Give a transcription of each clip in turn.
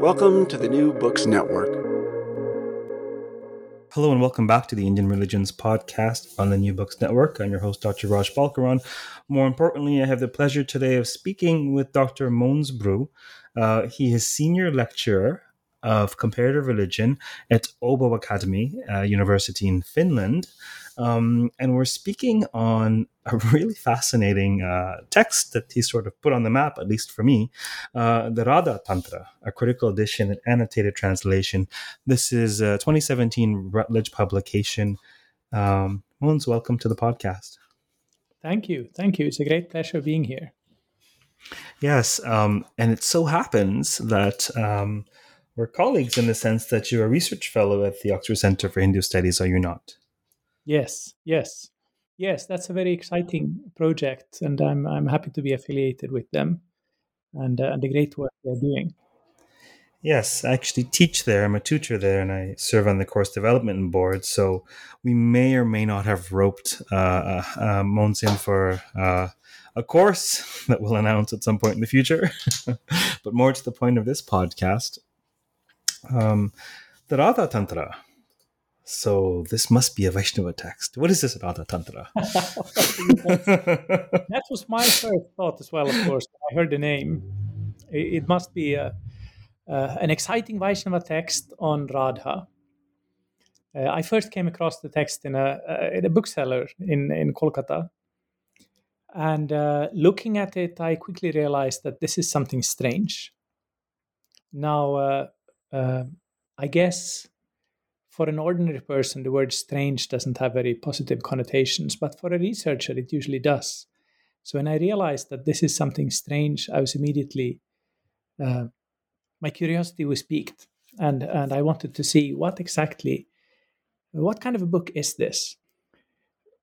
Welcome to the New Books Network. Hello and welcome back to the Indian Religions podcast on the New Books Network. I'm your host, Dr. Raj Balkaran. More importantly, I have the pleasure today of speaking with Dr. Måns Broo. Uh, he is senior lecturer of comparative religion at Åbo Academy uh, University in Finland. Um, and we're speaking on a really fascinating uh, text that he sort of put on the map, at least for me, uh, the Radha Tantra, a critical edition and annotated translation. This is a 2017 Routledge publication. Um, welcome to the podcast. Thank you. Thank you. It's a great pleasure being here. Yes. Um, and it so happens that um, we're colleagues in the sense that you're a research fellow at the Oxford Center for Hindu Studies, are you not? Yes, yes, yes. That's a very exciting project, and I'm I'm happy to be affiliated with them, and uh, and the great work they're doing. Yes, I actually teach there. I'm a tutor there, and I serve on the course development board. So we may or may not have roped uh, uh, uh Måns in for uh, a course that we'll announce at some point in the future. but more to the point of this podcast, um, the Radha Tantra so this must be a Vaishnava text. What is this Radha Tantra? that was my first thought as well, of course. I heard the name. It, must be a, uh, an exciting Vaishnava text on Radha. Uh, I first came across the text in a, uh, in a bookseller in, in Kolkata. And uh, looking at it, I quickly realized that this is something strange. Now, uh, uh, I guess for an ordinary person, the word strange doesn't have very positive connotations, but for a researcher, it usually does. So when I realized that this is something strange, I was immediately, uh, my curiosity was piqued, and and I wanted to see what exactly, what kind of a book is this.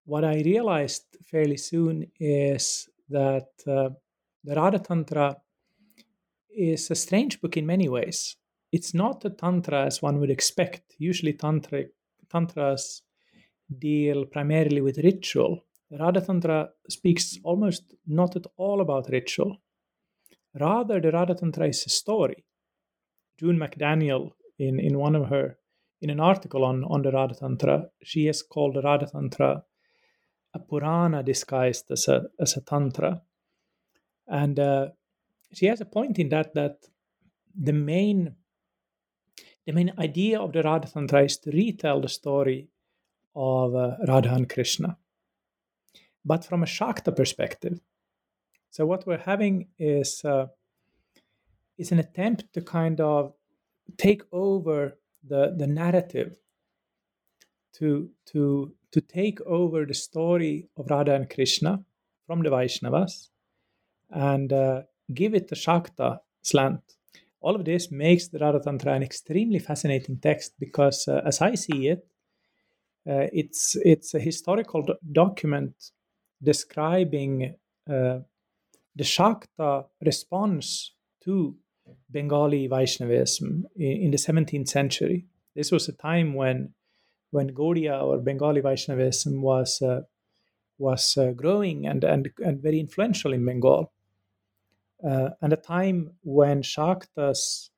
What I realized fairly soon is that uh, the Radha Tantra is a strange book in many ways it's not a tantra as one would expect. Usually, tantra, tantras deal primarily with ritual. Radha Tantra speaks almost not at all about ritual. Rather, the Radha Tantra is a story. June McDaniel, in, in one of her, in an article on, on the Radha Tantra, she has called the Radha Tantra a Purana disguised as a, as a Tantra. And uh, she has a point in that that the main the main idea of the Radha Tantra is to retell the story of uh, Radha and Krishna, but from a Shakta perspective. So what we're having is uh, is an attempt to kind of take over the the narrative, to to to take over the story of Radha and Krishna from the Vaishnavas, and uh, give it a Shakta slant all of this makes the Radha Tantra an extremely fascinating text because, uh, as I see it, uh, it's it's a historical do- document describing uh, the Shakta response to Bengali Vaishnavism in, in the 17th century. This was a time when when Gaudiya or Bengali Vaishnavism was uh, was uh, growing and, and and very influential in Bengal, uh, and a time when Shaktas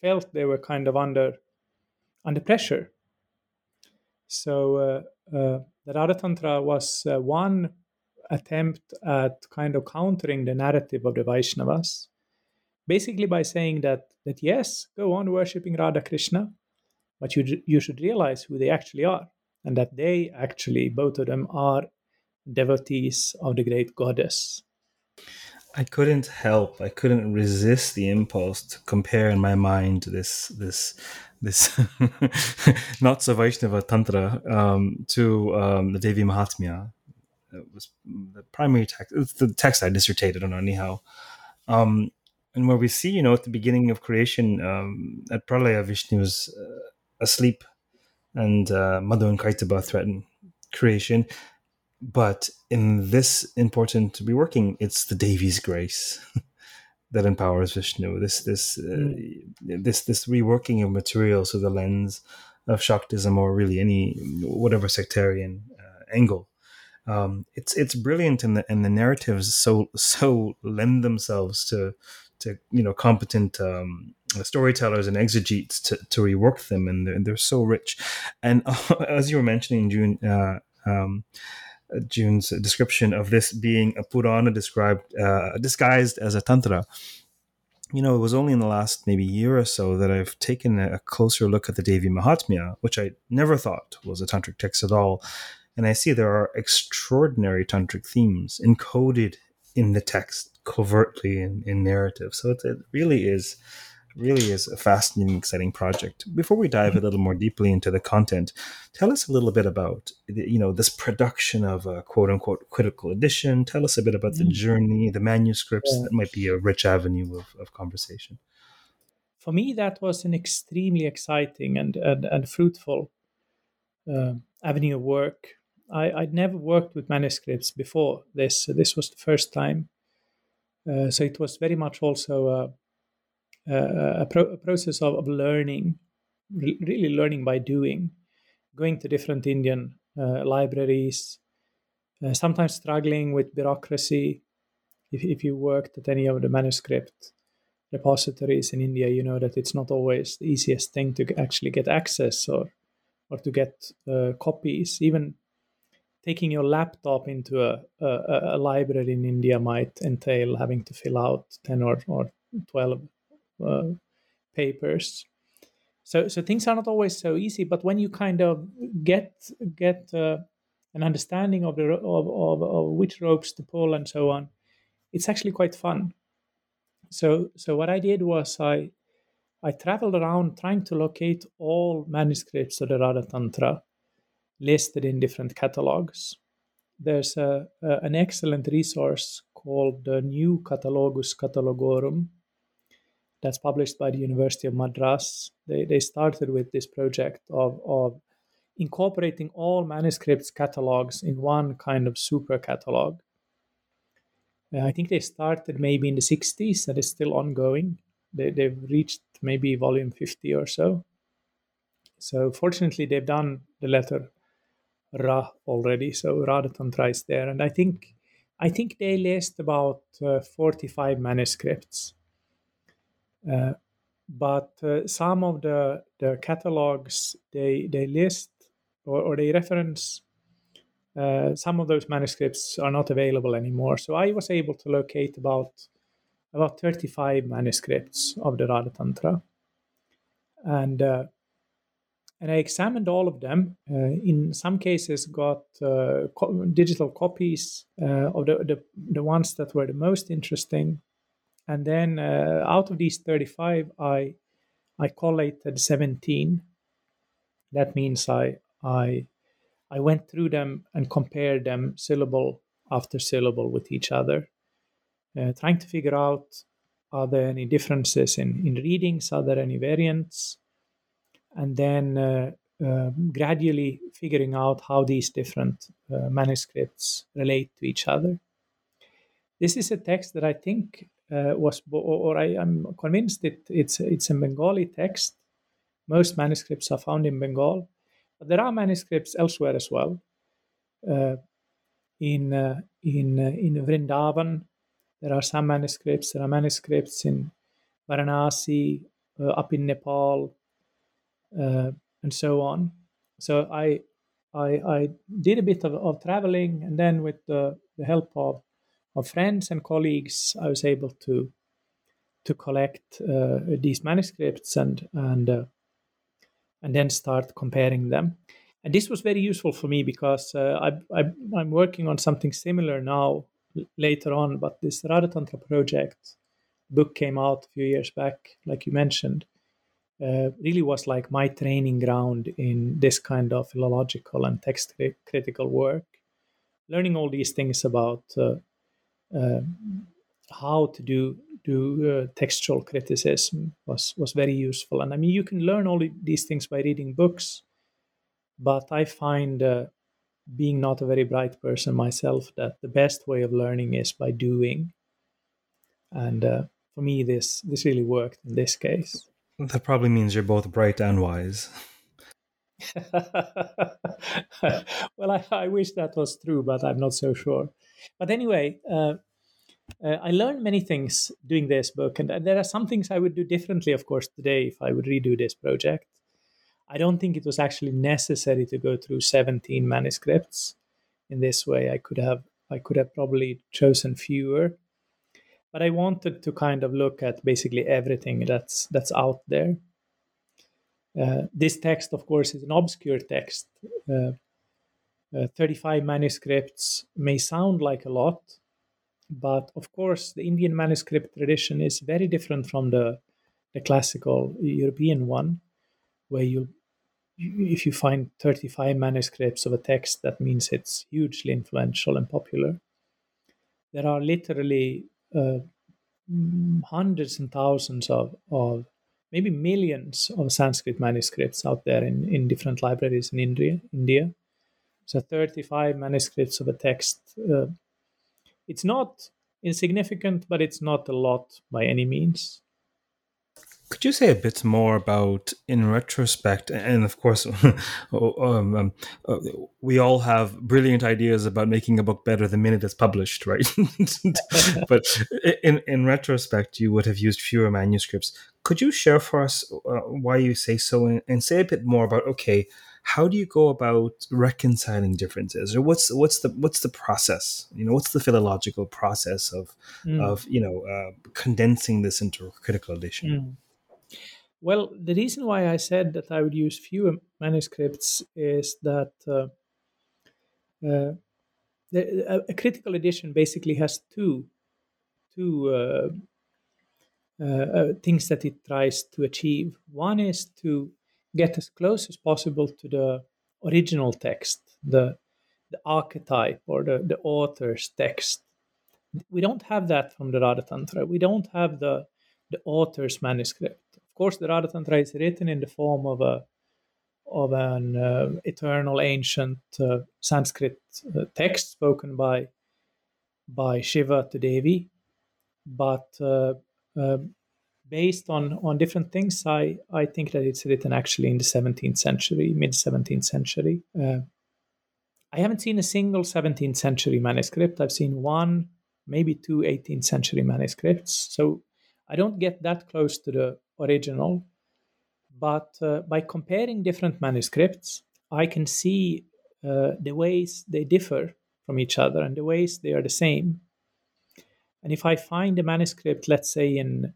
felt they were kind of under under pressure. So uh, uh, the Radha Tantra was uh, one attempt at kind of countering the narrative of the Vaishnavas, basically by saying that that yes, go on worshipping Radha Krishna, but you you should realize who they actually are, and that they actually both of them are devotees of the great goddess. I couldn't help. I couldn't resist the impulse to compare in my mind this this this not so Vaishnava Tantra um, to um, the Devi Mahatmya. It was the primary text. It's the text I dissertated on anyhow. Um, and where we see, you know, at the beginning of creation, um, at Pralaya, Vishnu was uh, asleep, and uh, Madhu and Kaitabha threaten creation. But in this important reworking, it's the Devi's grace that empowers Vishnu. This this uh, mm. this this reworking of material through the lens of Shaktism or really any whatever sectarian uh, angle. Um, it's it's brilliant, and the and the narratives so so lend themselves to to you know competent um, storytellers and exegetes to, to rework them, and they're, they're so rich. And uh, as you were mentioning, June. Uh, um, June's description of this being a Purana described uh, disguised as a Tantra. You know, it was only in the last maybe year or so that I've taken a closer look at the Devi Mahatmya, which I never thought was a tantric text at all. And I see there are extraordinary tantric themes encoded in the text covertly in, in narrative. So it, it really is really is a fascinating, exciting project. Before we dive a little more deeply into the content, tell us a little bit about you know this production of a quote unquote critical edition. Tell us a bit about the mm. journey, the manuscripts. That might be a rich avenue of, of conversation. For me, that was an extremely exciting and and, and fruitful uh, avenue of work. I, I'd never worked with manuscripts before this. This was the first time. Uh, so it was very much also a a, pro- a process of, of learning, re- really learning by doing, going to different Indian uh, libraries, uh, sometimes struggling with bureaucracy. If, if you worked at any of the manuscript repositories in India, you know that it's not always the easiest thing to actually get access or or to get uh, copies. Even taking your laptop into a, a, a, library in India might entail having to fill out 10 or, or 12 uh, papers. So so things are not always so easy. But when you kind of get get uh, an understanding of the of, of, of which ropes to pull and so on, it's actually quite fun. So so what I did was I I traveled around trying to locate all manuscripts of the Radha Tantra listed in different catalogs. There's a, a, an excellent resource called the New Catalogus Catalogorum, that's published by the University of Madras. They, they started with this project of, of incorporating all manuscripts catalogs in one kind of super catalog. Uh, I think they started maybe in the 60s and it's still ongoing. They, they've reached maybe volume 50 or so. So, fortunately, they've done the letter Ra already. So, Radha Tantra is there. And I think, I think they list about uh, 45 manuscripts uh, but uh, some of the, the catalogs they they list or, or they reference uh, some of those manuscripts are not available anymore. So I was able to locate about about 35 manuscripts of the Radha and uh, and I examined all of them. Uh, in some cases, got uh, co- digital copies of the, the the ones that were the most interesting and then uh, out of these 35 i i collated 17 that means i i i went through them and compared them syllable after syllable with each other uh, trying to figure out are there any differences in, in readings? Are there any variants? And then uh, uh, gradually figuring out how these different uh, manuscripts relate to each other. This is a text that i think uh, was, or I, am convinced it, it's it's a Bengali text. Most manuscripts are found in Bengal, but there are manuscripts elsewhere as well. Uh, in uh, in uh, in Vrindavan, there are some manuscripts. There are manuscripts in Varanasi, uh, up in Nepal, uh, and so on. So I, I, I did a bit of, of traveling, and then with the, the help of, of friends and colleagues, I was able to to collect uh, these manuscripts and and uh, and then start comparing them. And this was very useful for me because uh, I, I, I'm working on something similar now later on. But this Radhatantra project book came out a few years back, like you mentioned, uh, really was like my training ground in this kind of philological and text critical work. Learning all these things about uh, how to do do uh, textual criticism was was very useful. And I mean, you can learn all these things by reading books, but I find uh, being not a very bright person myself that the best way of learning is by doing. And uh, for me, this this really worked in this case. That probably means you're both bright and wise. well, I, I, wish that was true, but I'm not so sure. But anyway, uh, uh, I learned many things doing this book, and there are some things I would do differently, of course, today if I would redo this project. I don't think it was actually necessary to go through 17 manuscripts in this way. I could have I could have probably chosen fewer but I wanted to kind of look at basically everything that's that's out there. Uh, this text, of course, is an obscure text. Uh, uh, 35 manuscripts may sound like a lot, but of course, the Indian manuscript tradition is very different from the, the classical European one, where you, if you find 35 manuscripts of a text, that means it's hugely influential and popular. There are literally uh, hundreds and thousands of, of maybe millions of Sanskrit manuscripts out there in, in different libraries in India. India. So 35 manuscripts of a text. Uh, it's not insignificant, but it's not a lot by any means. Could you say a bit more about, in retrospect, and of course, oh, um, um, uh, we all have brilliant ideas about making a book better the minute it's published, right? but in in retrospect, you would have used fewer manuscripts. Could you share for us uh, why you say so, and, and say a bit more about okay, how do you go about reconciling differences, or what's what's the what's the process? You know, what's the philological process of mm. of you know uh, condensing this into a critical edition? Mm. Well, the reason why I said that I would use fewer manuscripts is that uh, uh, the, a, critical edition basically has two two uh, uh, uh, things that it tries to achieve. One is to get as close as possible to the original text, the the archetype or the, the author's text. We don't have that from the Radhatantra. We don't have the the author's manuscript. Of course, the Radhatantra is written in the form of a of an uh, eternal ancient uh, Sanskrit uh, text spoken by by Shiva to Devi, but uh, uh, based on on different things, I I think that it's written actually in the 17th century, mid 17th century. Uh, I haven't seen a single 17th century manuscript. I've seen one, maybe two 18th century manuscripts. So I don't get that close to the original, but uh, by comparing different manuscripts, I can see uh, the ways they differ from each other and the ways they are the same. And if I find a manuscript, let's say in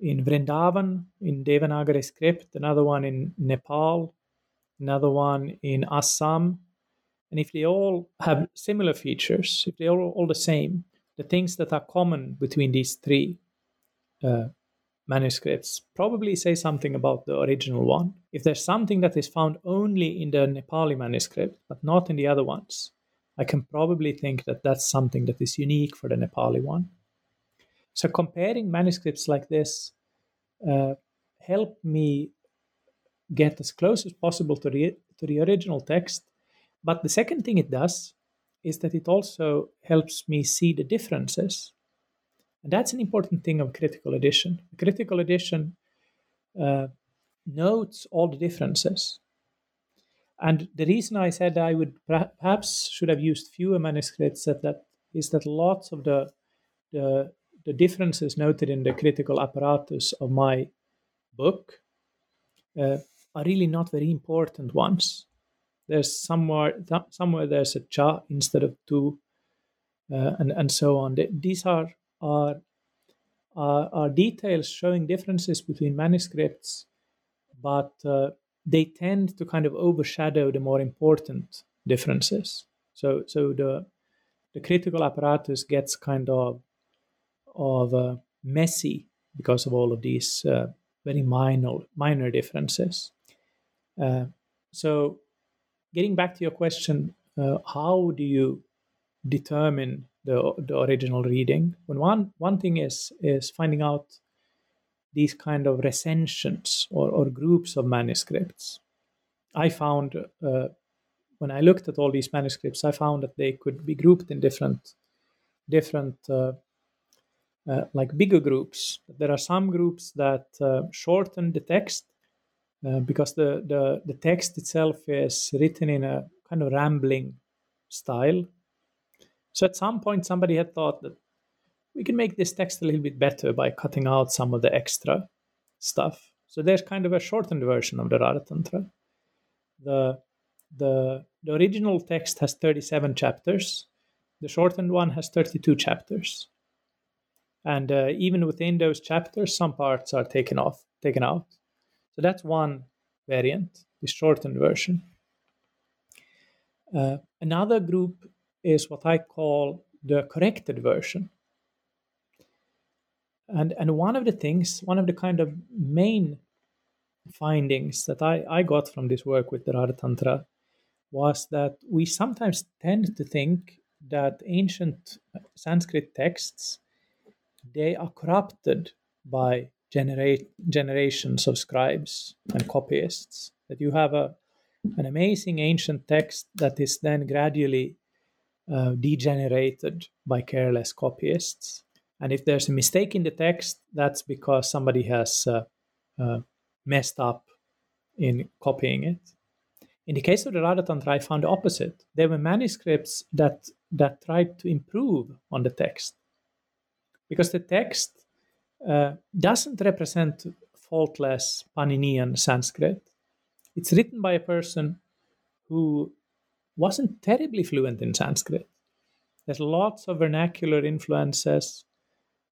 in Vrindavan, in Devanagari script, another one in Nepal, another one in Assam, and if they all have similar features, if they're all, all the same, the things that are common between these three uh, manuscripts probably say something about the original one. If there's something that is found only in the Nepali manuscript, but not in the other ones, I can probably think that that's something that is unique for the Nepali one. So comparing manuscripts like this uh, help me get as close as possible to the, to the original text. But the second thing it does is that it also helps me see the differences And that's an important thing of critical edition. Critical edition uh, notes all the differences. And the reason I said I would perhaps should have used fewer manuscripts that, that is that lots of the, the the differences noted in the critical apparatus of my book uh, are really not very important ones. There's somewhere somewhere there's a cha instead of tu, uh, and and so on. These are are are, are details showing differences between manuscripts, but uh, they tend to kind of overshadow the more important differences. So so the the critical apparatus gets kind of of uh, messy because of all of these uh, very minor minor differences. Uh, so, getting back to your question, uh, how do you determine the, the original reading? When one one thing is is finding out these kind of recensions or, or groups of manuscripts. I found uh, when I looked at all these manuscripts, I found that they could be grouped in different different uh, uh, like bigger groups. There are some groups that uh, shorten the text uh, because the, the, the text itself is written in a kind of rambling style. So at some point, somebody had thought that we can make this text a little bit better by cutting out some of the extra stuff. So there's kind of a shortened version of the Radhatantra. The, the, the original text has 37 chapters. The shortened one has 32 chapters and uh, even within those chapters some parts are taken off taken out. So that's one variant the shortened version. Uh, another group is what i call the corrected version. And and one of the things one of the kind of main findings that i i got from this work with the Radha Tantra was that we sometimes tend to think that ancient sanskrit texts they are corrupted by generate, generations of scribes and copyists. That you have a, an amazing ancient text that is then gradually uh, degenerated by careless copyists. And if there's a mistake in the text, that's because somebody has uh, uh, messed up in copying it. In the case of the Radhatantra, I found the opposite. There were manuscripts that that tried to improve on the text because the text uh, doesn't represent faultless Paninian Sanskrit. It's written by a person who wasn't terribly fluent in Sanskrit. There's lots of vernacular influences,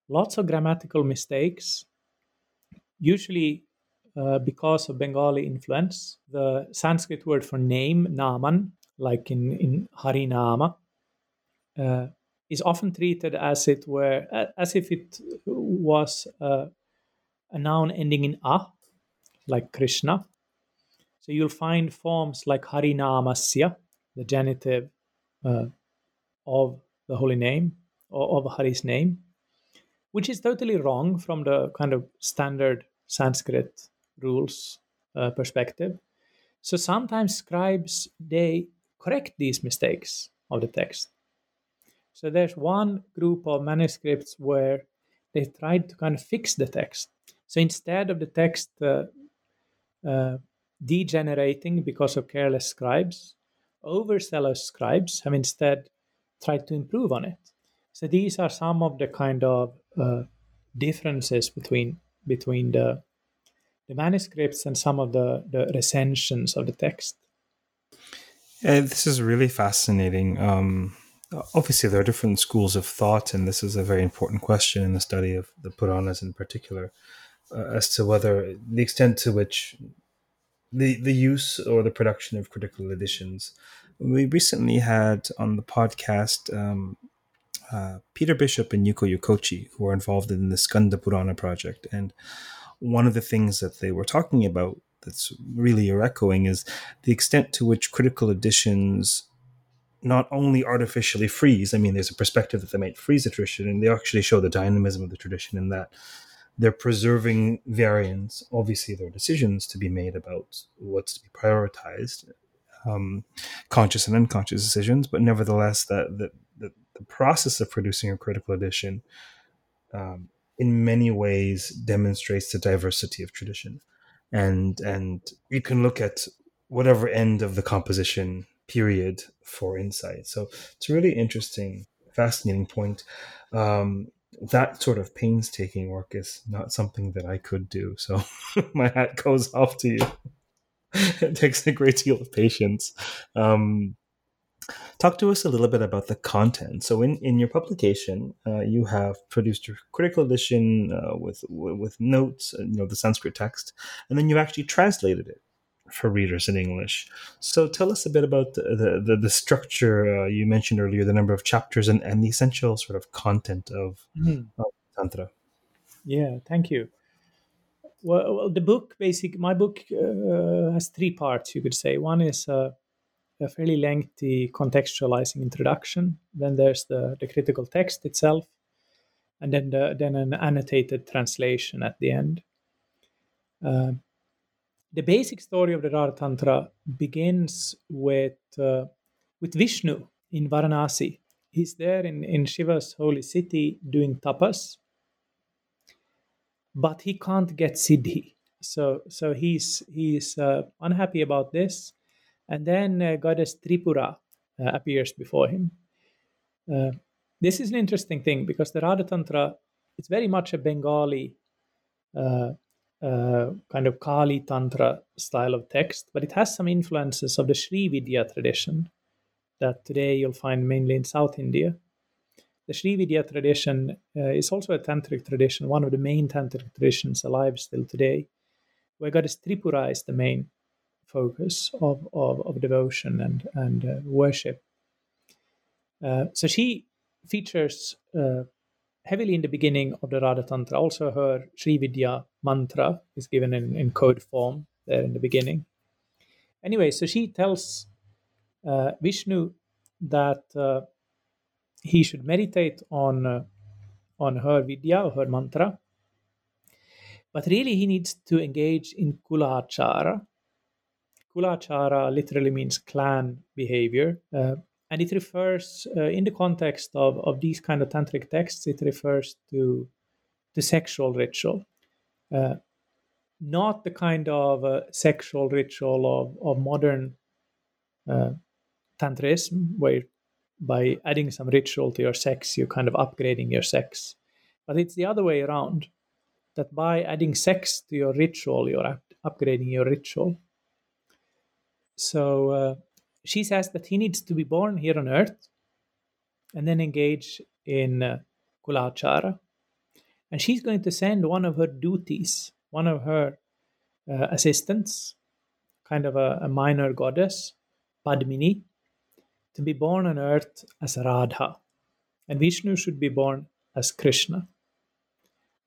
lots of grammatical mistakes, usually uh, because of Bengali influence. The Sanskrit word for name, naman, like in, in Harinama, uh, is often treated as it were as if it was a, a noun ending in a, like Krishna. So you'll find forms like Harinamasya, the genitive uh, of the holy name or of Hari's name, which is totally wrong from the kind of standard Sanskrit rules uh, perspective. So sometimes scribes they correct these mistakes of the text so there's one group of manuscripts where they tried to kind of fix the text. So instead of the text uh, uh, degenerating because of careless scribes, overzealous scribes have instead tried to improve on it. So these are some of the kind of uh, differences between between the the manuscripts and some of the the recensions of the text. Uh, this is really fascinating. Um, obviously there are different schools of thought, and this is a very important question in the study of the Puranas in particular, uh, as to whether the extent to which the the use or the production of critical editions. We recently had on the podcast um, uh, Peter Bisschop and Yuko Yokochi, who are involved in the Skanda Purana project, and one of the things that they were talking about that's really echoing is the extent to which critical editions not only artificially freeze. I mean, there's a perspective that they might freeze the tradition, and they actually show the dynamism of the tradition in that they're preserving variants. Obviously, there are decisions to be made about what's to be prioritized, um, conscious and unconscious decisions. But nevertheless, that the, the, the process of producing a critical edition um, in many ways demonstrates the diversity of tradition, and and you can look at whatever end of the composition period for insight. So it's a really interesting, fascinating point. Um, that sort of painstaking work is not something that I could do. So my hat goes off to you. it takes a great deal of patience. Um, talk to us a little bit about the content. So, in, in your publication, uh, you have produced a critical edition uh, with with notes, uh, you know, the Sanskrit text, and then you actually translated it for readers in English. So, tell us a bit about the the, the structure uh, you mentioned earlier, the number of chapters, and, and the essential sort of content of, mm. of Tantra. Yeah, thank you. Well, well the book, basic, my book uh, has three parts. You could say one is uh, a fairly lengthy contextualizing introduction. Then there's the, the critical text itself, and then the, then an annotated translation at the end. Uh, the basic story of the Radha Tantra begins with uh, with Vishnu in Varanasi. He's there in, in Shiva's holy city doing tapas, but he can't get siddhi. So so he's he's uh, unhappy about this, and then uh, goddess Tripura uh, appears before him. Uh, this is an interesting thing because the Radha Tantra it's very much a Bengali uh, kind of Kali Tantra style of text, but it has some influences of the Sri Vidya tradition that today you'll find mainly in South India. The Sri Vidya tradition uh, is also a tantric tradition, one of the main tantric traditions alive still today, where goddess Tripura is the main focus of, of, of devotion and, and uh, worship. Uh, so she features uh, heavily in the beginning of the Radha Tantra. Also, her Sri Vidya mantra is given in, in code form there in the beginning. Anyway, so she tells uh, Vishnu that uh, he should meditate on uh, on her Vidya or her mantra, but really he needs to engage in kulachara. Kulachara literally means clan behavior. And it refers uh, in the context of, of these kind of tantric texts it refers to the sexual ritual. Uh, not the kind of uh, sexual ritual of, of modern uh, tantrism where by adding some ritual to your sex you're kind of upgrading your sex. But it's the other way around that by adding sex to your ritual you're up- upgrading your ritual. So uh, she says that he needs to be born here on earth and then engage in uh, kulachara. And she's going to send one of her dutis, one of her uh, assistants, kind of a, a, minor goddess, Padmini, to be born on earth as Radha. And Vishnu should be born as Krishna.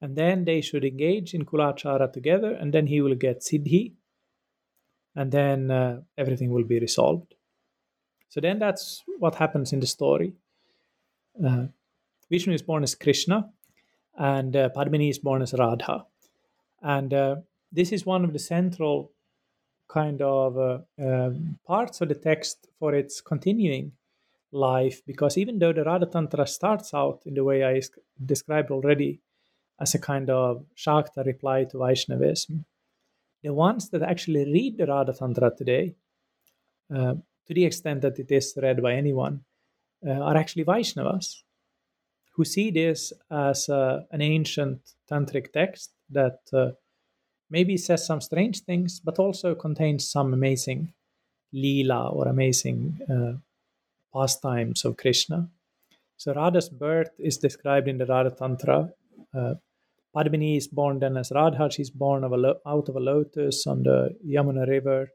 And then they should engage in kulachara together, and then he will get siddhi, and then uh, everything will be resolved. So then that's what happens in the story. Uh, Vishnu is born as Krishna, and uh, Padmini is born as Radha. And uh, this is one of the central kind of uh, um, parts of the text for its continuing life, because even though the Radha Tantra starts out in the way I described already as a kind of Shakta reply to Vaishnavism, the ones that actually read the Radha Tantra today uh, to the extent that it is read by anyone, uh, are actually Vaishnavas who see this as uh, an ancient tantric text that uh, maybe says some strange things, but also contains some amazing lila or amazing uh, pastimes of Krishna. So Radha's birth is described in the Radha Tantra. Uh, Padmini is born then as Radha. She's born of lo- out of a lotus on the Yamuna River.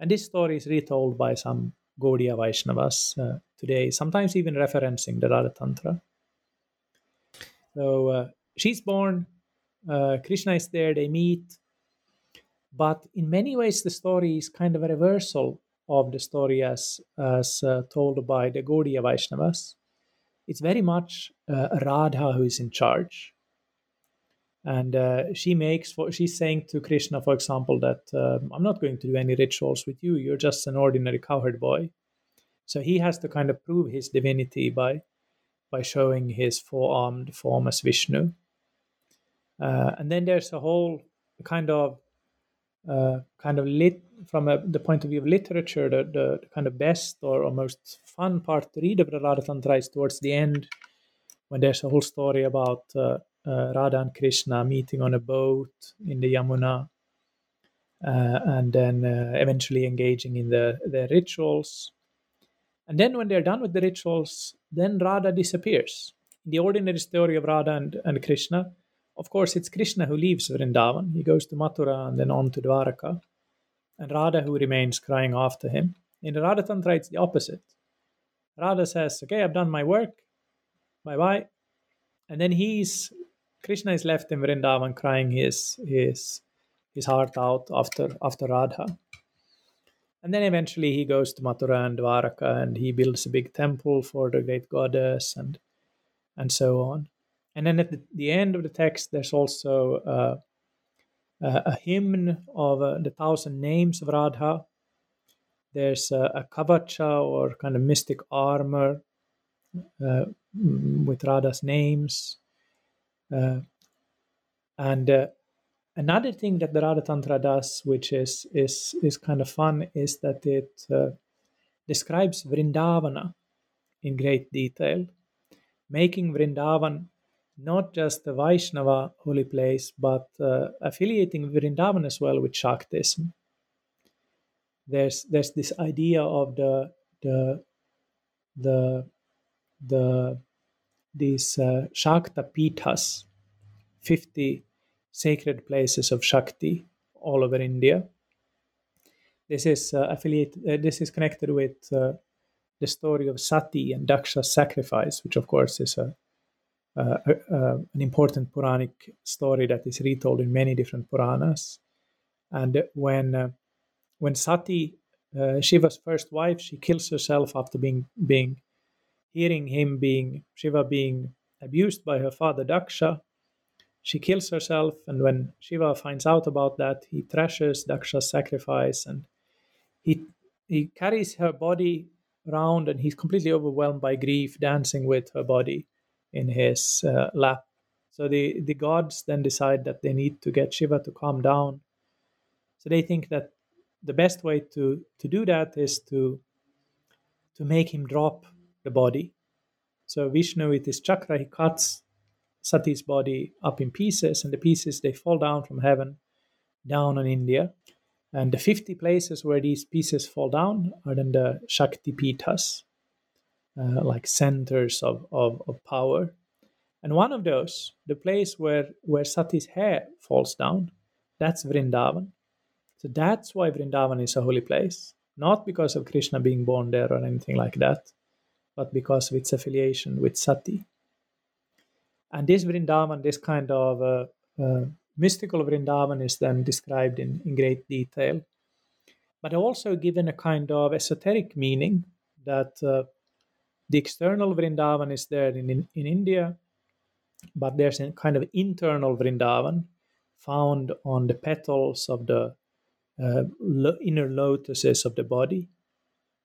And this story is retold by some Gaudiya Vaishnavas uh, today, sometimes even referencing the Radha Tantra. So uh, she's born, uh, Krishna is there, they meet. But in many ways, the story is kind of a reversal of the story as, as uh, told by the Gaudiya Vaishnavas. It's very much uh, Radha who is in charge and uh, she makes for she's saying to krishna for example that um, i'm not going to do any rituals with you. You're just an ordinary cowherd boy. So he has to kind of prove his divinity by by showing his four-armed form as vishnu. Uh, and then there's a whole kind of uh, kind of lit from a, the point of view of literature, the, the, the, kind of best or, or most fun part to read of the Radha Tantra is towards the end, when there's a whole story about uh, Radha and Krishna meeting on a boat in the Yamuna, uh, and then uh, eventually engaging in the their rituals. And then, when they're done with the rituals, then Radha disappears. In the ordinary story of Radha and, and Krishna, of course, it's Krishna who leaves Vrindavan. He goes to Mathura and then on to Dwaraka, and Radha who remains crying after him. In the Radha Tantra, it's the opposite. Radha says, Okay, I've done my work. Bye bye. And then he's Krishna is left in Vrindavan crying his his his heart out after after Radha. And then eventually he goes to Mathura and Dwaraka and he builds a big temple for the great goddess and and so on. And then at the, the end of the text, there's also uh, a hymn of uh, the thousand names of Radha. There's a, kavacha or kind of mystic armor uh, with Radha's names. Uh, and uh, another thing that the Radha Tantra does, which is is is kind of fun, is that it uh, describes Vrindavana in great detail, making Vrindavan not just the Vaishnava holy place, but uh, affiliating Vrindavan as well with Shaktism. There's there's this idea of the the the the these uh, Shakta Pithas, 50 sacred places of Shakti all over India. This is uh, affiliated. Uh, this is connected with uh, the story of Sati and Daksha's sacrifice, which of course is a, uh, uh, an important Puranic story that is retold in many different Puranas. And when when Sati, Shiva's first wife, she kills herself after being being hearing him being Shiva being abused by her father Daksha, she kills herself, and when Shiva finds out about that, he thrashes Daksha's sacrifice and he he carries her body around and he's completely overwhelmed by grief, dancing with her body in his uh, lap. So the, the gods then decide that they need to get Shiva to calm down. So they think that the best way to, to do that is to to make him drop the body. So Vishnu with his chakra, he cuts Sati's body up in pieces, and the pieces they fall down from heaven down on India. And the 50 places where these pieces fall down are then the Shakti Pithas, uh, like centers of, of, of power. And one of those, the place where, where Sati's hair falls down, that's Vrindavan. So that's why Vrindavan is a holy place, not because of Krishna being born there or anything like that, but because of its affiliation with Sati. And this Vrindavan, this kind of uh, uh, mystical Vrindavan, is then described in, in great detail, but also given a kind of esoteric meaning that uh, the external Vrindavan is there in, in, in India, but there's a kind of internal Vrindavan found on the petals of the uh, lo- inner lotuses of the body.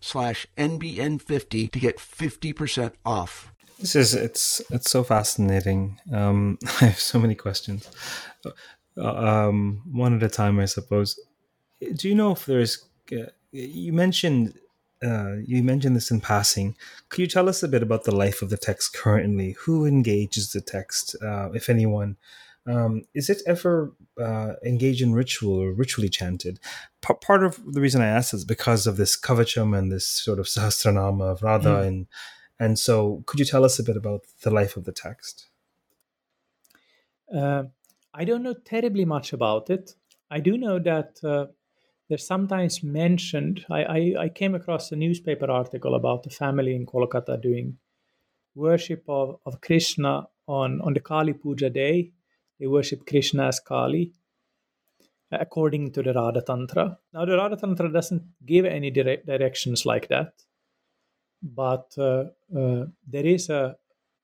slash NBN50 to get 50% off. This is it's it's so fascinating. Um, I have so many questions. Uh, um, one at a time, I suppose. Do you know if there's? Uh, you mentioned uh, you mentioned this in passing. Could you tell us a bit about the life of the text currently? Who engages the text, uh, if anyone? Um, is it ever uh, engaged in ritual or ritually chanted? P- part of the reason I ask is because of this Kavacham and this sort of Sahasranama of Radha. Mm. And, and so, could you tell us a bit about the life of the text? Uh, I don't know terribly much about it. I do know that uh, they're sometimes mentioned. I, I, I, came across a newspaper article about a family in Kolkata doing worship of, of Krishna on, on the Kali Puja day. They worship Krishna as Kali, according to the Radha Tantra. Now, the Radha Tantra doesn't give any dire- directions like that, but uh, uh, there is a,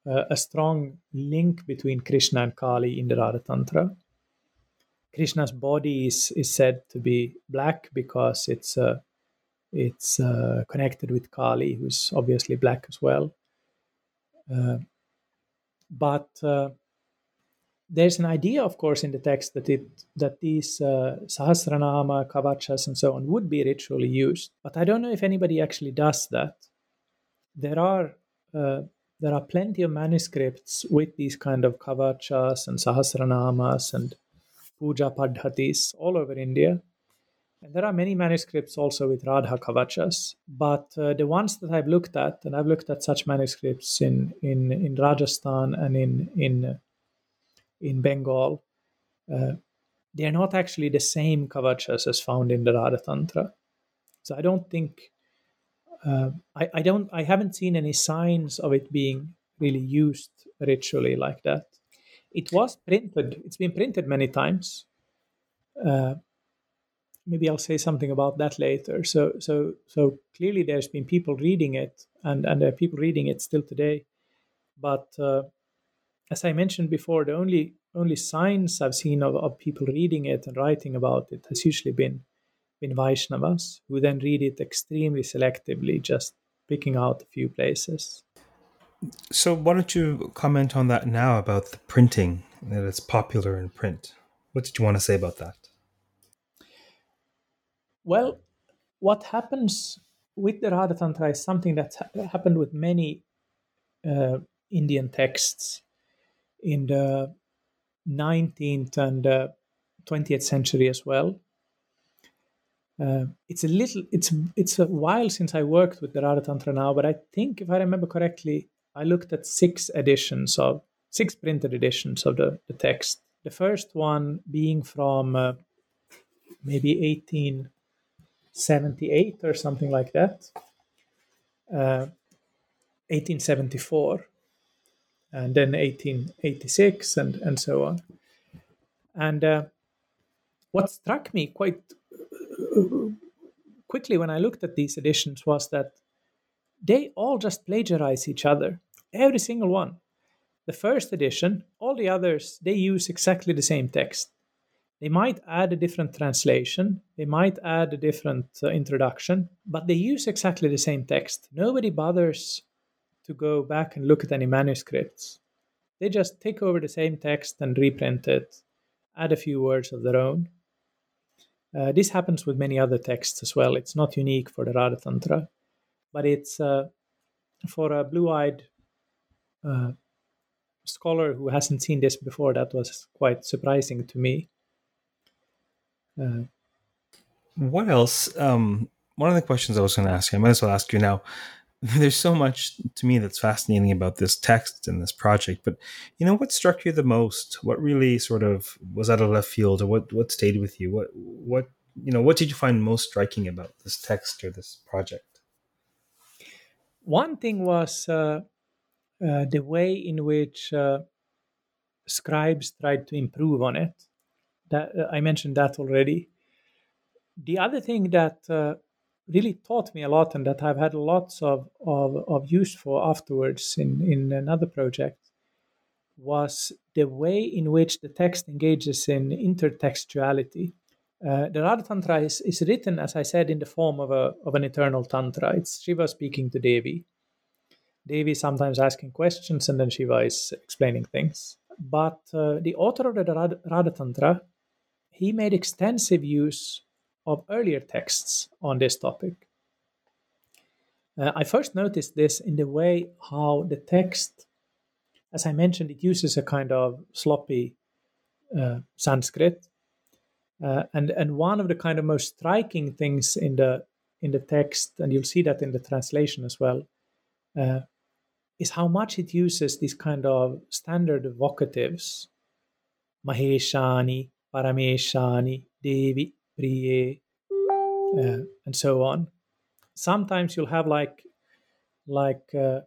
a strong link between Krishna and Kali in the Radha Tantra Krishna's body is, is said to be black because it's uh, it's uh, connected with Kali, who's obviously black as well. Uh, but uh, there's an idea, of course, in the text that it that these uh, sahasranama, kavachas, and so on would be ritually used. But I don't know if anybody actually does that. There are uh, there are plenty of manuscripts with these kind of kavachas and sahasranamas and puja padhatis all over India. And there are many manuscripts also with Radha Kavachas, but uh, the ones that I've looked at, and I've looked at such manuscripts in in, in Rajasthan and in in in Bengal, uh, they are not actually the same Kavachas as found in the Radha Tantra. So I don't think uh, I, I don't I haven't seen any signs of it being really used ritually like that it was printed. It's been printed many times. Uh, maybe I'll say something about that later. So, so, so clearly, there's been people reading it, and and there are people reading it still today. But uh, as I mentioned before, the only only signs I've seen of, of people reading it and writing about it has usually been been Vaishnavas who then read it extremely selectively, just picking out a few places. So, why don't you comment on that now about the printing that it's popular in print? What did you want to say about that? Well, what happens with the Radha Tantra is something that happened with many uh, Indian texts in the 19th and uh, 20th century as well. Uh, it's a little, it's it's a while since I worked with the Radha Tantra now, but I think if I remember correctly, I looked at six editions of six printed editions of the, the text. The first one being from uh, maybe 1878 or something like that, uh, 1874, and then 1886, and, and so on. And uh, what struck me quite quickly when I looked at these editions was that they all just plagiarize each other every single one. The first edition, all the others, they use exactly the same text. They might add a different translation, they might add a different uh, introduction, but they use exactly the same text. Nobody bothers to go back and look at any manuscripts. They just take over the same text and reprint it, add a few words of their own. Uh, this happens with many other texts as well. It's not unique for the Radha Tantra, but it's uh, for a blue eyed uh, scholar who hasn't seen this before, that was quite surprising to me. Uh, what else? Um, one of the questions I was going to ask you, I might as well ask you now. There's so much to me that's fascinating about this text and this project, but you know what struck you the most? What really sort of was out of left field, or what what stayed with you? What what you know? What did you find most striking about this text or this project? One thing was uh, uh, the way in which uh, scribes tried to improve on it. That uh, I mentioned that already. The other thing that uh, really taught me a lot, and that I've had lots of, of, of use for afterwards in, in another project, was the way in which the text engages in intertextuality. Uh, the Radha Tantra is, is written, as I said, in the form of, a, of an eternal Tantra. It's Shiva speaking to Devi. Devi sometimes asking questions and then Shiva is explaining things. But uh, the author of the Radha Tantra, he made extensive use of earlier texts on this topic. Uh, I first noticed this in the way how the text, as I mentioned, it uses a kind of sloppy uh, Sanskrit, uh, and and one of the kind of most striking things in the in the text, and you'll see that in the translation as well, uh, is how much it uses these kind of standard vocatives, Maheshani, Parameshani, Devi, Priye, uh, and so on. Sometimes you'll have like like uh,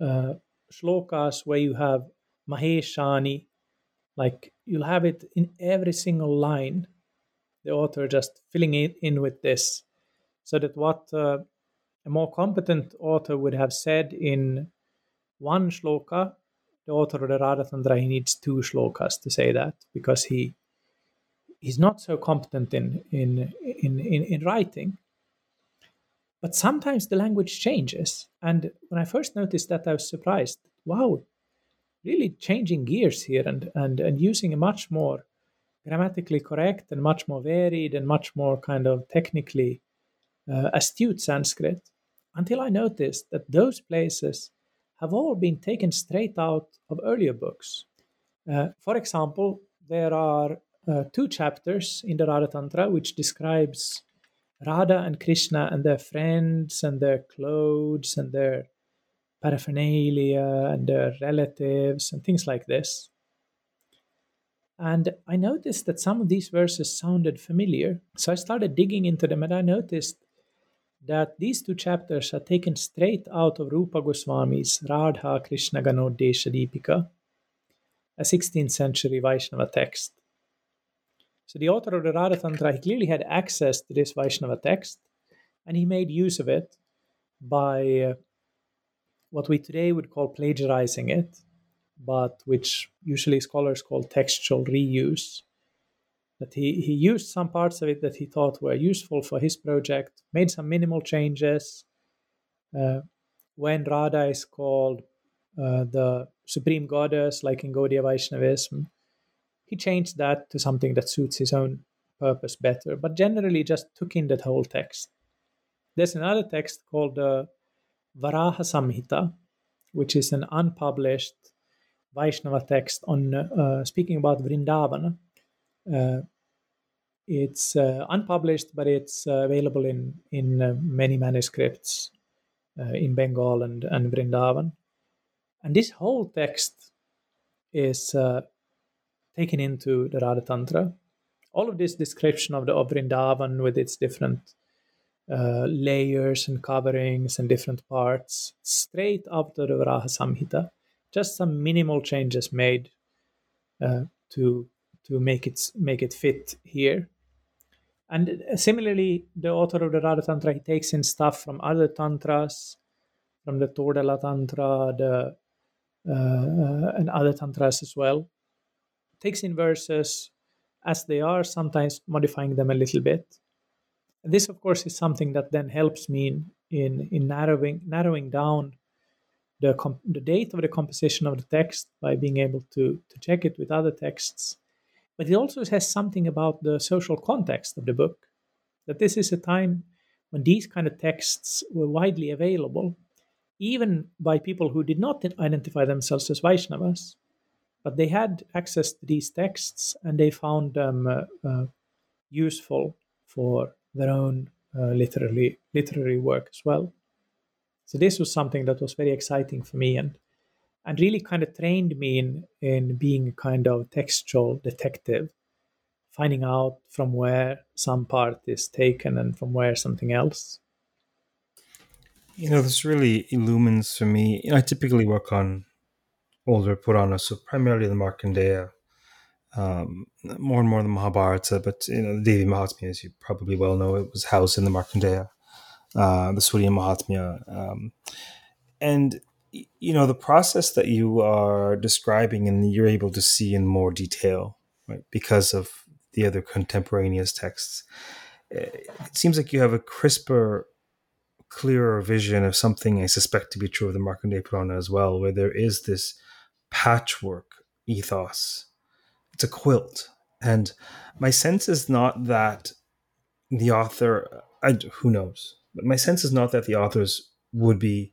uh, shlokas where you have Maheshani, like you'll have it in every single line. The author just filling it in with this, so that what uh, a more competent author would have said in one shloka, the author of the Radhatantra, he needs two shlokas to say that because he he's not so competent in in in in, in writing. But sometimes the language changes, and when I first noticed that, I was surprised. Wow, really changing gears here and and and using a much more grammatically correct and much more varied and much more kind of technically uh, astute Sanskrit. Until I noticed that those places have all been taken straight out of earlier books. Uh, for example, there are uh, two chapters in the Radha Tantra which describes Radha and Krishna and their friends and their clothes and their paraphernalia and their relatives and things like this. And I noticed that some of these verses sounded familiar. So I started digging into them and I noticed that these two chapters are taken straight out of Rupa Goswami's Radha Krishna Ganodesha Deepika, a 16th century Vaishnava text. So the author of the Radha Tantra clearly had access to this Vaishnava text, and he made use of it by uh, what we today would call plagiarizing it, but which usually scholars call textual reuse that he, he used some parts of it that he thought were useful for his project, made some minimal changes. Uh, when Radha is called uh, the supreme goddess, like in Gaudiya Vaishnavism, he changed that to something that suits his own purpose better, but generally just took in that whole text. There's another text called the uh, Varaha Samhita, which is an unpublished Vaishnava text on uh, speaking about Vrindavana uh, it's uh, unpublished, but it's uh, available in in many manuscripts in Bengal and and Vrindavan. And this whole text is taken into the Radha Tantra. All of this description of the of Vrindavan with its different uh, layers and coverings and different parts straight after the Varaha Samhita. Just some minimal changes made uh, to to make it make it fit here. And similarly, the author of the Radha Tantra he takes in stuff from other tantras, from the Todala Tantra, the uh, uh, and other tantras as well. Takes in verses as they are, sometimes modifying them a little bit. This, of course, is something that then helps me in in, in narrowing narrowing down the comp- the date of the composition of the text by being able to to check it with other texts but it also has something about the social context of the book that this is a time when these kind of texts were widely available, even by people who did not identify themselves as Vaishnavas, but they had access to these texts and they found them uh, uh, useful for their own uh, literary literary work as well. So this was something that was very exciting for me and and really kind of trained me in in being a kind of textual detective finding out from where some part is taken and from where something else you know this really illumines for me you know i typically work on older puranas so primarily the markandeya um, more and more the mahabharata but you know the devi mahatmya as you probably well know it was housed in the markandeya uh, the surya mahatmya um, and you know the process that you are describing and you're able to see in more detail right because of the other contemporaneous texts eh, it seems like you have a crisper clearer vision of something i suspect to be true of the markandeya purana as well where there is this patchwork ethos. It's a quilt. And my sense is not that the author I, who knows? But my sense is not that the authors would be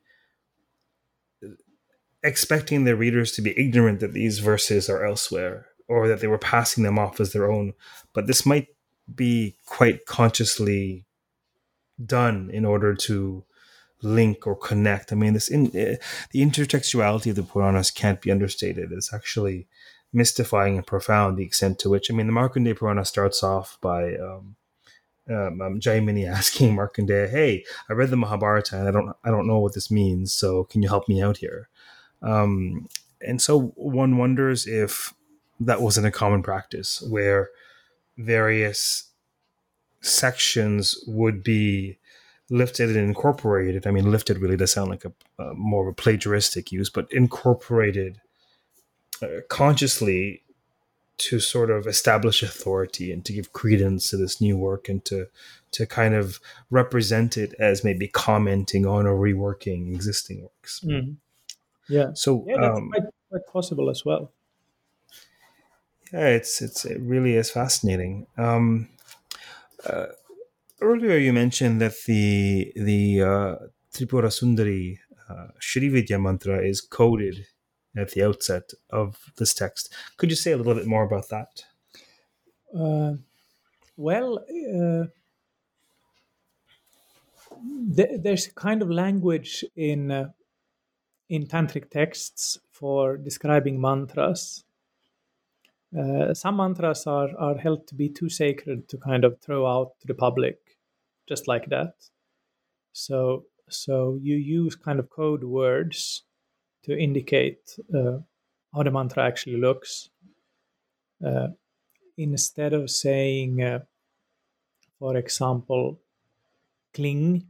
expecting their readers to be ignorant that these verses are elsewhere or that they were passing them off as their own. But this might be quite consciously done in order to link or connect. I mean, this in uh, the intertextuality of the Puranas can't be understated. It's actually mystifying and profound the extent to which. I mean, the Markandeya Purana starts off by um, um, um, Jaimini asking Markandeya, "Hey, I read the Mahabharata and I don't I don't know what this means. So can you help me out here?" Um, and so one wonders if that wasn't a common practice where various sections would be lifted and incorporated. I mean, lifted really does sound like a, more of a plagiaristic use, but incorporated uh, consciously to sort of establish authority and to give credence to this new work and to to kind of represent it as maybe commenting on or reworking existing works. Mm-hmm. Yeah. So yeah, that's um, quite, quite possible as well. Yeah, it's it's it really is fascinating. Um, uh, earlier, you mentioned that the the uh, Tripura Sundari uh, Srividya mantra is coded at the outset of this text. Could you say a little bit more about that? Uh, well, uh, th- there's a kind of language in uh, in tantric texts for describing mantras uh, some mantras are, are held to be too sacred to kind of throw out to the public just like that. So, so you use kind of code words to indicate uh, how the mantra actually looks. Uh, instead of saying, for example, cling,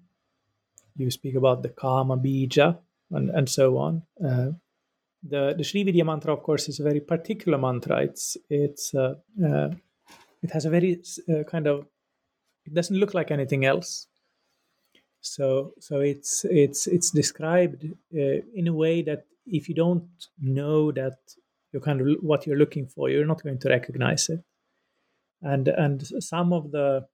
you speak about the kama bija and, and so on. The the Srividya mantra, of course, is a very particular mantra. It's it's uh, uh, it has a very uh, kind of it doesn't look like anything else. So so it's it's it's described uh, in a way that if you don't know that you're kind of what you're looking for, you're not going to recognize it. And and some of the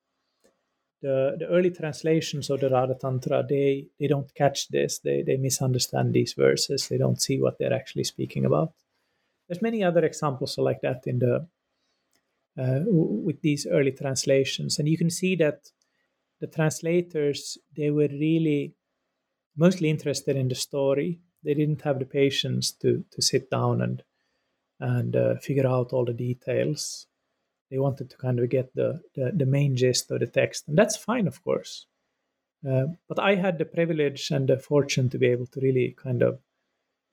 the, the early translations of the Radha Tantra, they, they don't catch this. They, they misunderstand these verses. They don't see what they're actually speaking about. There's many other examples like that in the uh, with these early translations, and you can see that the translators they were really mostly interested in the story. They didn't have the patience to to sit down and and uh, figure out all the details they wanted to kind of get the, the, the main gist of the text. And that's fine, of course. Uh, but I had the privilege and the fortune to be able to really kind of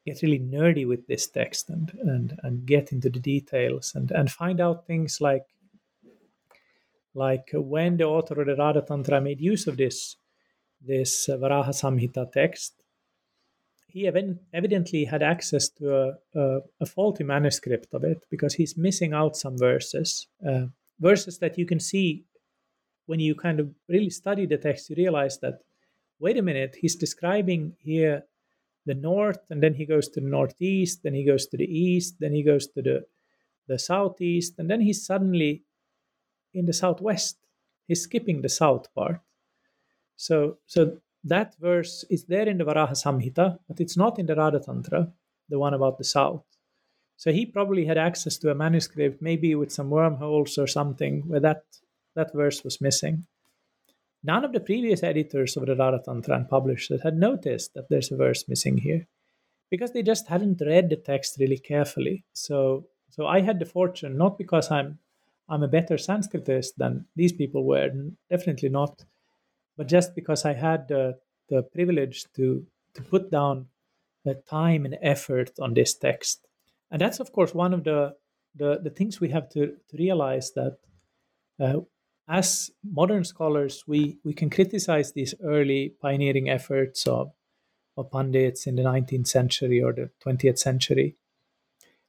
get really nerdy with this text and and and get into the details and and find out things like like when the author of the Radha Tantra made use of this this Varaha Samhita text, he evidently had access to a, a, a, faulty manuscript of it because he's missing out some verses, uh, verses that you can see when you kind of really study the text. You realize that wait a minute, he's describing here the north, and then he goes to the northeast, then he goes to the east, then he goes to the the southeast, and then he's suddenly in the southwest. He's skipping the south part. So so that verse is there in the Varaha Samhita, but it's not in the Radha Tantra, the one about the south. So he probably had access to a manuscript, maybe with some wormholes or something, where that, that verse was missing. None of the previous editors of the Radha Tantra and publishers had noticed that there's a verse missing here because they just hadn't read the text really carefully. So, so I had the fortune, not because I'm I'm a better Sanskritist than these people were, definitely not, but just because I had the, the privilege to, to put down the time and effort on this text. And that's, of course, one of the, the, the things we have to, to realize that uh, as modern scholars, we, we can criticize these early pioneering efforts of, of pundits in the 19th century or the 20th century.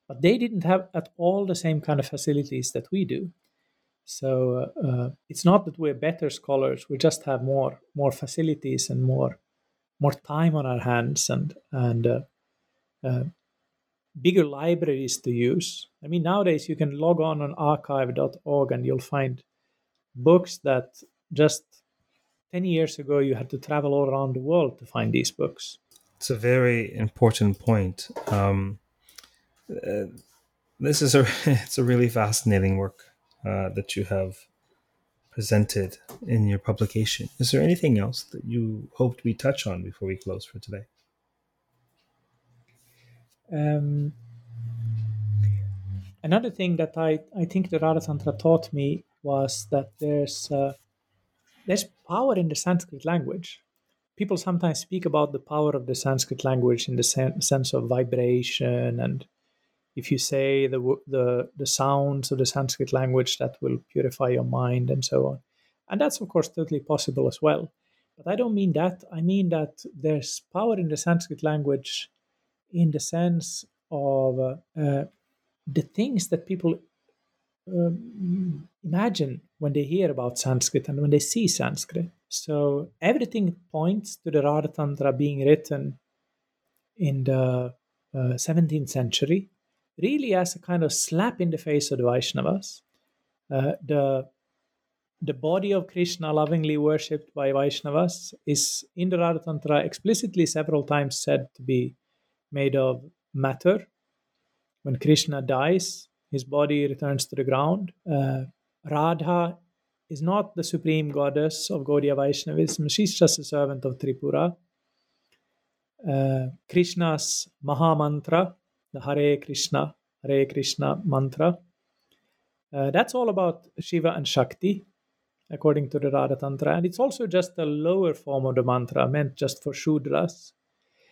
But they didn't have at all the same kind of facilities that we do. So uh, it's not that we're better scholars; we just have more more facilities and more more time on our hands and and uh, uh, bigger libraries to use. I mean, nowadays you can log on on archive.org and you'll find books that just 10 years ago, you had to travel all around the world to find these books. It's a very important point. Um, uh, this is a it's a really fascinating work uh, that you have presented in your publication. Is there anything else that you hoped we touch on before we close for today? Um, another thing that I, I think the Radha Tantra taught me was that there's uh, there's power in the Sanskrit language. People sometimes speak about the power of the Sanskrit language in the sen- sense of vibration, and if you say the the the sounds of the Sanskrit language, that will purify your mind and so on. And that's of course totally possible as well. But I don't mean that. I mean that there's power in the Sanskrit language in the sense of uh, uh, the things that people um, imagine when they hear about Sanskrit and when they see Sanskrit. So everything points to the Radha Tantra being written in the uh, 17th century, really as a kind of slap in the face of the Vaishnavas. Uh, the the body of Krishna lovingly worshipped by Vaishnavas is in the Radha Tantra explicitly several times said to be made of matter. When Krishna dies, his body returns to the ground. Uh, Radha is not the supreme goddess of Gaudiya Vaishnavism, she's just a servant of Tripura. Uh, Krishna's Maha Mantra, the Hare Krishna, Hare Krishna mantra, uh, that's all about Shiva and Shakti, according to the Radha Tantra. And it's also just a lower form of the mantra meant just for Shudras.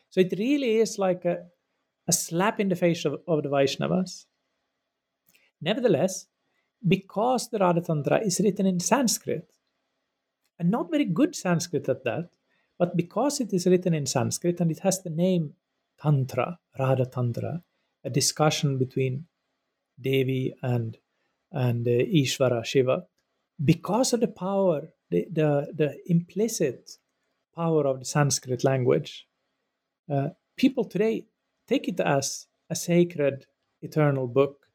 So it really is like a, a slap in the face of, of the Vaishnavas. Nevertheless, because the Radha Tantra is written in Sanskrit, and not very good Sanskrit at that, but because it is written in Sanskrit and it has the name Tantra, Radha Tantra, a discussion between Devi and and uh, Ishvara Shiva, because of the power, the, the, the implicit power of the Sanskrit language, uh, people today take it as a sacred, eternal book.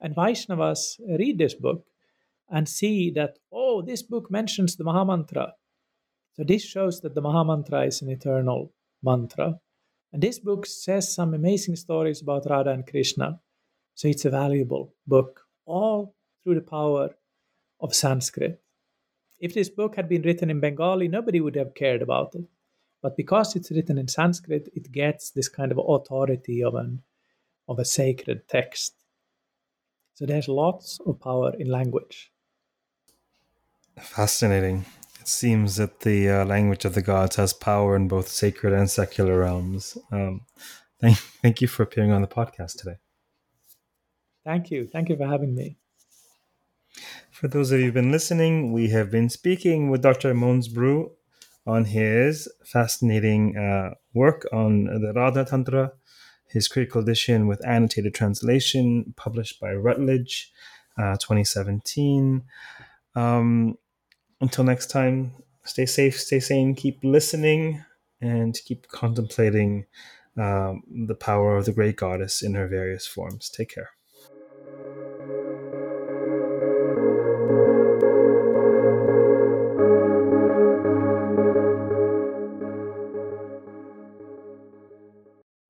And Vaishnavas read this book and see that, oh, this book mentions the Mahamantra. So this shows that the Mahamantra is an eternal mantra. And this book says some amazing stories about Radha and Krishna. So it's a valuable book, all through the power of Sanskrit. If this book had been written in Bengali, nobody would have cared about it. But because it's written in Sanskrit, it gets this kind of authority of an of a sacred text. So there's lots of power in language. Fascinating. It seems that the uh, language of the gods has power in both sacred and secular realms. Um, thank, thank you for appearing on the podcast today. Thank you. Thank you for having me. For those of you who've been listening, we have been speaking with Dr. Måns Broo on his fascinating uh, work on the Radha Tantra, his critical edition with annotated translation published by Routledge, uh, 2017. Um, until next time, stay safe, stay sane, keep listening, and keep contemplating um, the power of the great goddess in her various forms. Take care.